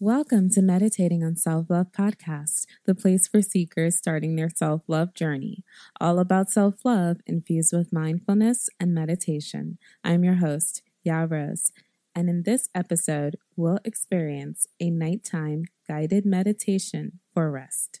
Welcome to Meditating on Self Love Podcast, the place for seekers starting their self love journey, all about self love infused with mindfulness and meditation. I'm your host, Ya Rose, and in this episode, we'll experience a nighttime guided meditation for rest.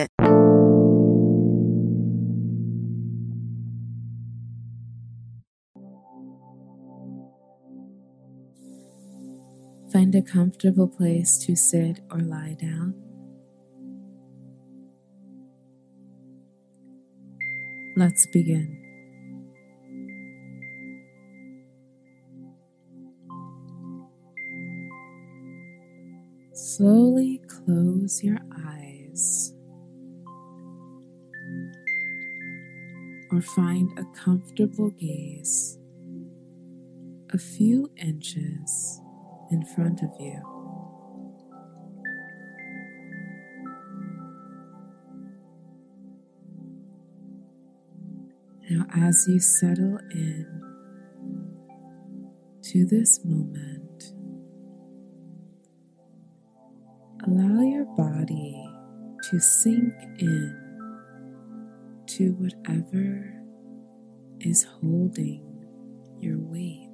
Find a comfortable place to sit or lie down. Let's begin. Slowly close your eyes or find a comfortable gaze a few inches in front of you. Now, as you settle in to this moment, allow your body to sink in to whatever is holding your weight.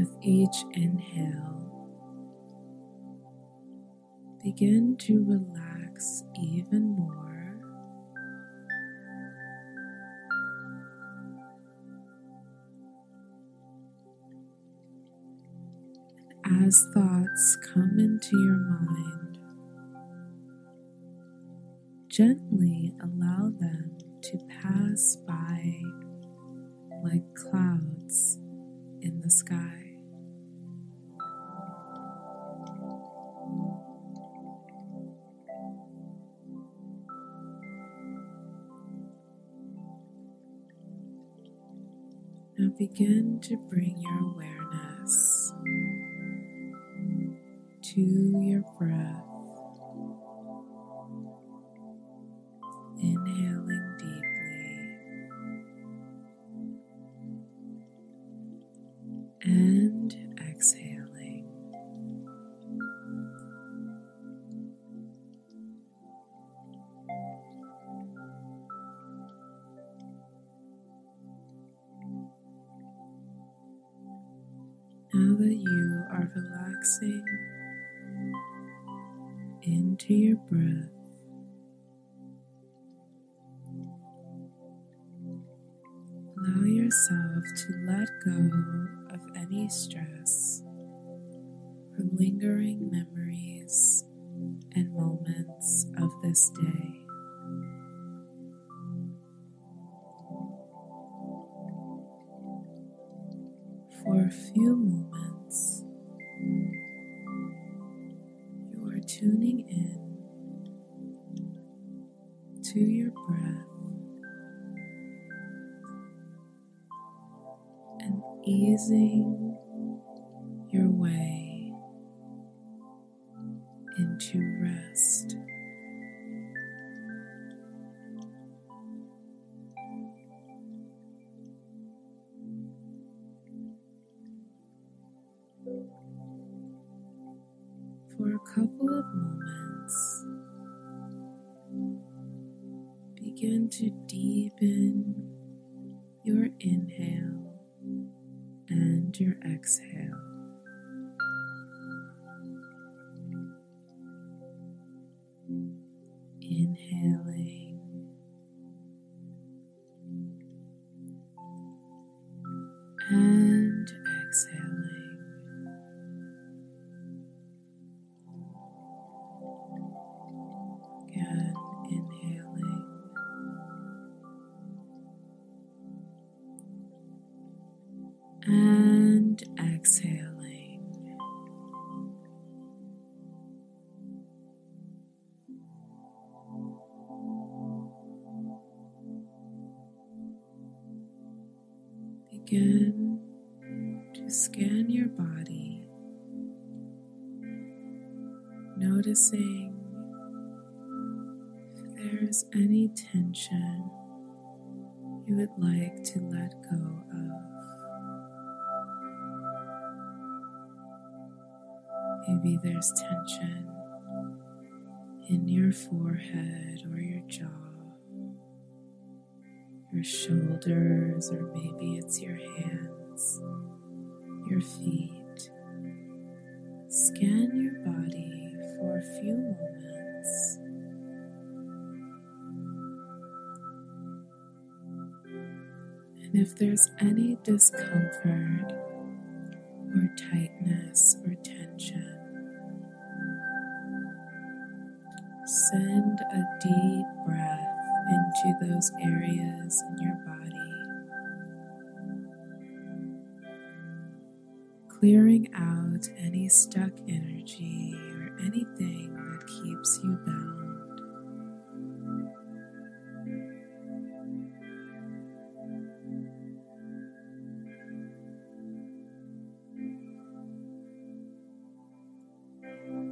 With each inhale, begin to relax even more. As thoughts come into your mind, gently allow them to pass by like clouds in the sky. Now begin to bring your awareness to your breath. That you are relaxing into your breath, allow yourself to let go of any stress from lingering memories and moments of this day. For a few moments, breath and easing your way into rest. Inhaling to scan your body, noticing if there's any tension you would like to let go of. Maybe there's tension in your forehead or your jaw, your shoulders, or maybe it's your hands, your feet. Scan your body for a few moments. And if there's any discomfort or tightness or tension, send a deep breath into those areas in your body, clearing out any stuck energy or anything that keeps you bound.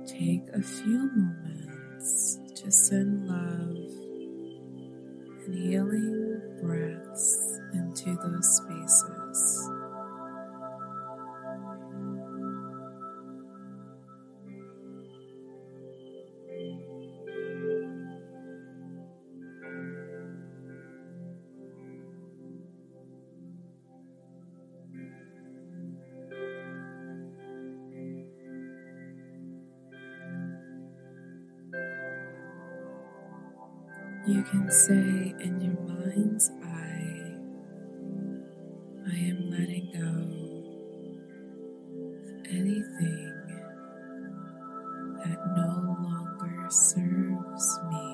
Take a few moments to send love and healing breaths into those spaces. Am letting go of anything that no longer serves me.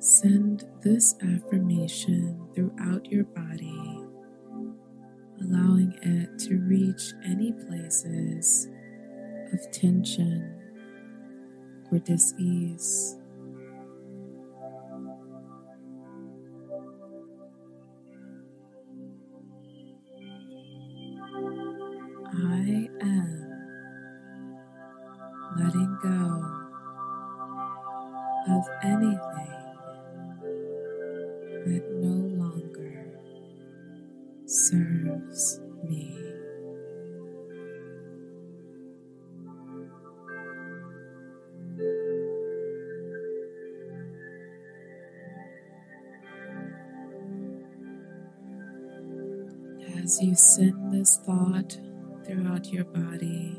Send this affirmation throughout your body allowing it to reach any places of tension or dis-ease. I As you send this thought throughout your body,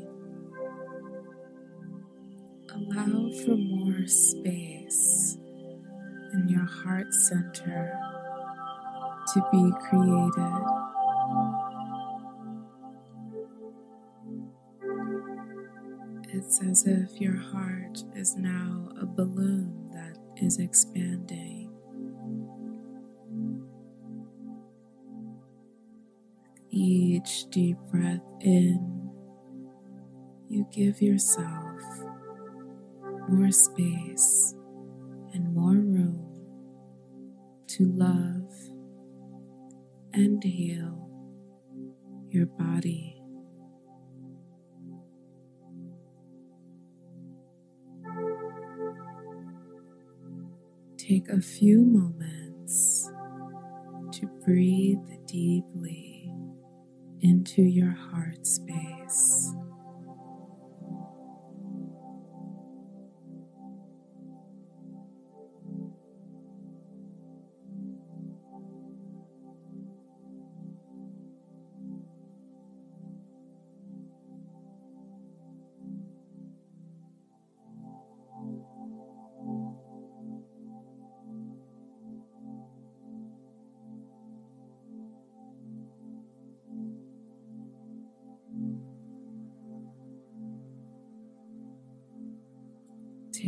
allow for more space in your heart center to be created. It's as if your heart is now a balloon that is expanding. Deep breath in, you give yourself more space and more room to love and heal your body. Take a few moments to breathe deeply into your heart space.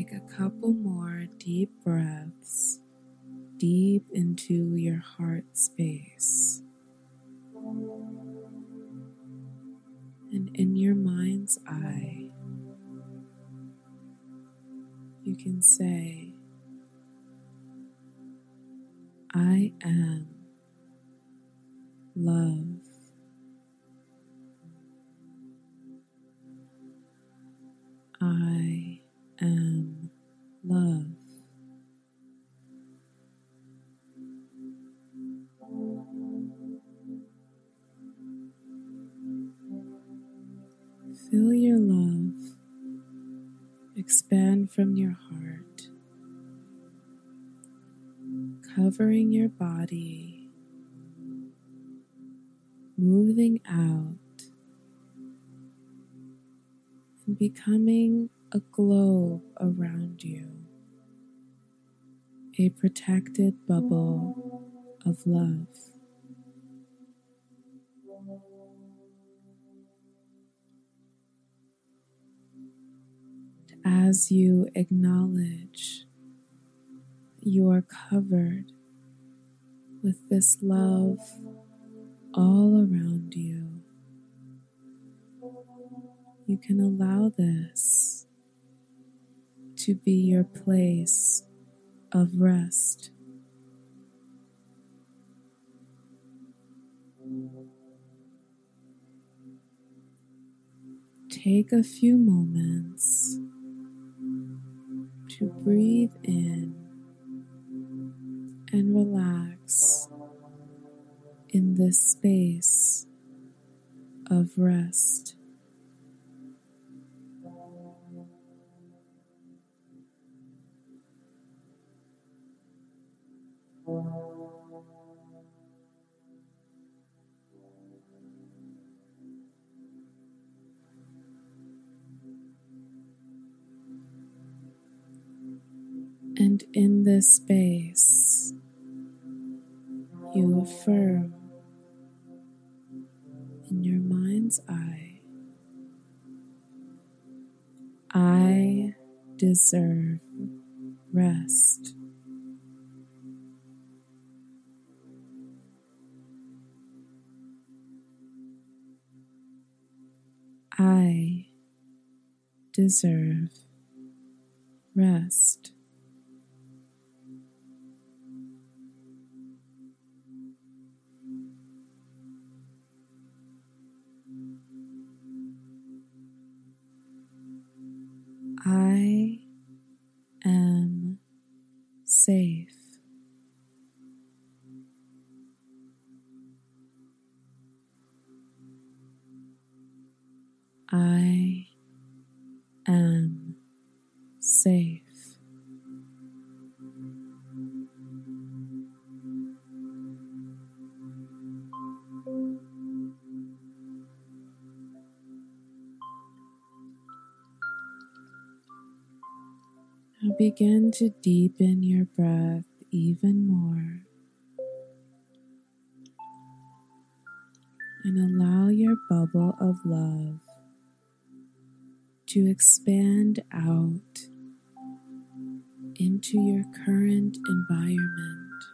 Take a couple more deep breaths deep into your heart space. And in your mind's eye, you can say, I am Feel your love expand from your heart, covering your body, moving out, and becoming a globe around you, a protected bubble of love. You acknowledge you are covered with this love all around you, you can allow this to be your place of rest. Take a few moments to breathe in and relax in this space of rest. Deserve rest. I deserve rest. Safe. Now begin to deepen your breath even more. And allow your bubble of love to expand out into your current environment.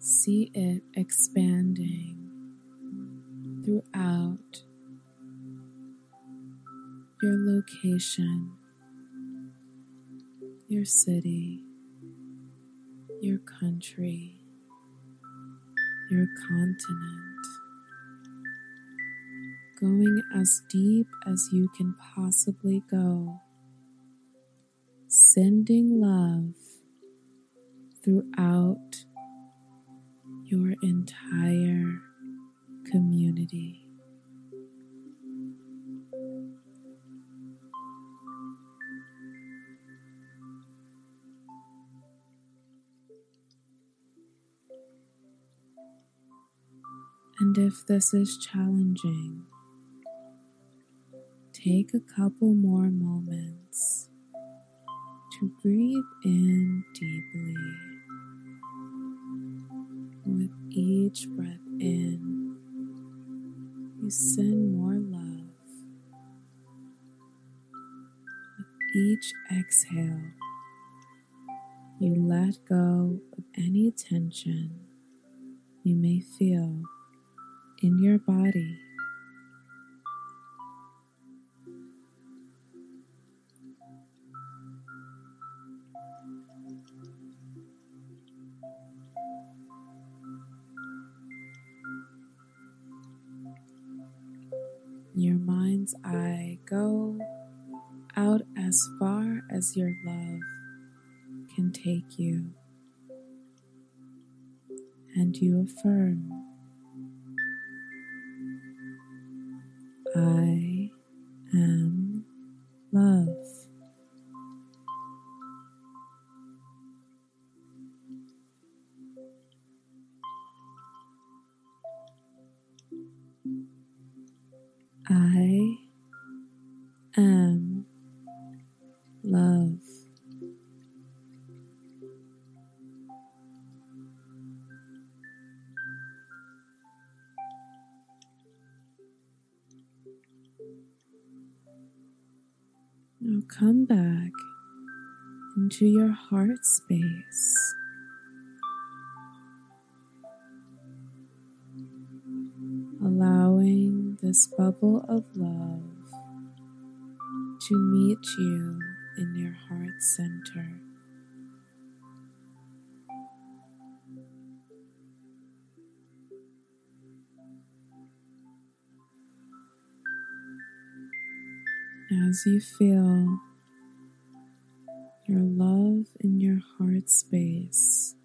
See it expanding throughout your location, your city, your country, your continent, going as deep as you can possibly go, sending love throughout your entire community. And if this is challenging, take a couple more moments to breathe in deeply. With each breath in, you send more love With each exhale, you let go of any tension you may feel in your body. Your mind's eye go out as far as your love can take you. And you affirm, I come back into your heart space. Allowing this bubble of love to meet you in your heart center. As you feel your love in your heart space,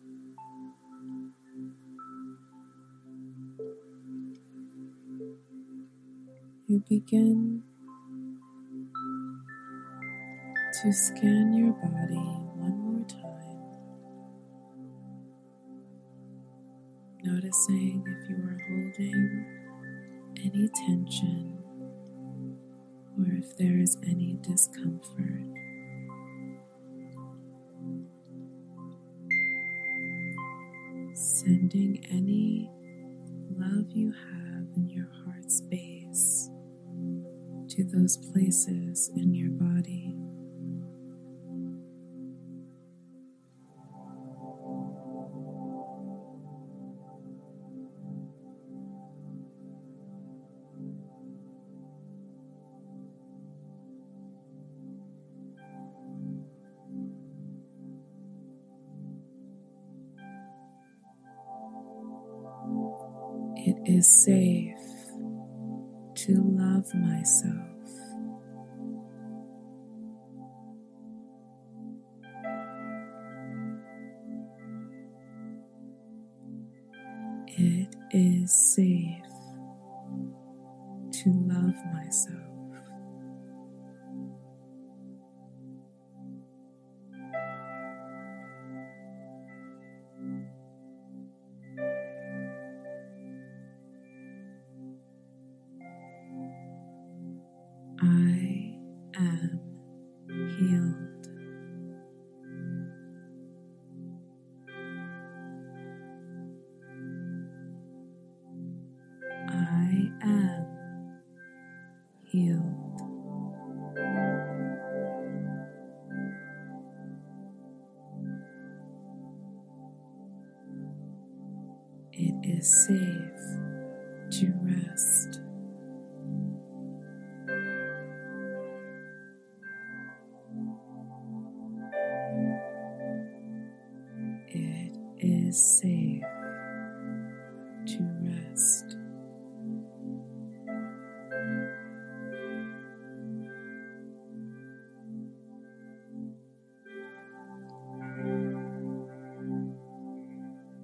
you begin to scan your body one more time, noticing if you are holding any tension or if there is any discomfort. Sending any love you have in your heart space to those places in your body. It is safe to love myself. Safe to rest. It is safe to rest.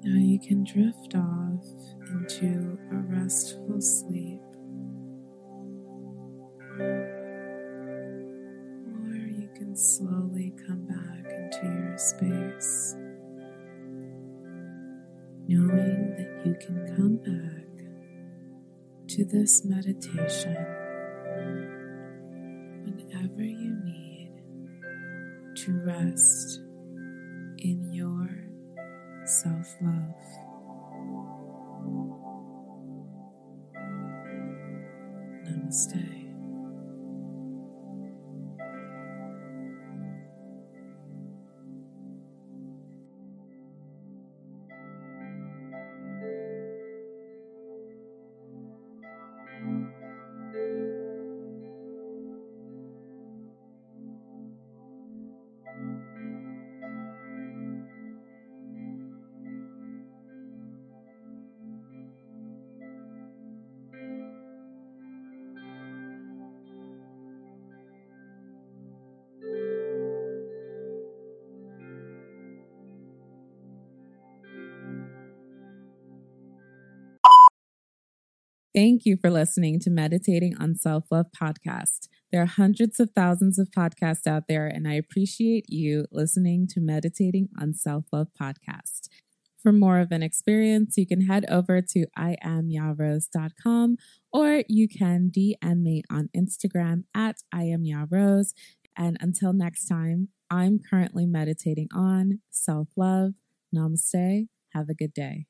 Now you can drift off into a restful sleep. Or you can slowly come back into your space, knowing that you can come back to this meditation whenever you need to rest in your self love. Namaste. Thank you for listening to Meditating on Self Love podcast. There are hundreds of thousands of podcasts out there, and I appreciate you listening to Meditating on Self Love podcast. For more of an experience, you can head over to iamyarose.com or you can DM me on Instagram at iamyarose. And until next time, I'm currently meditating on self love. Namaste. Have a good day.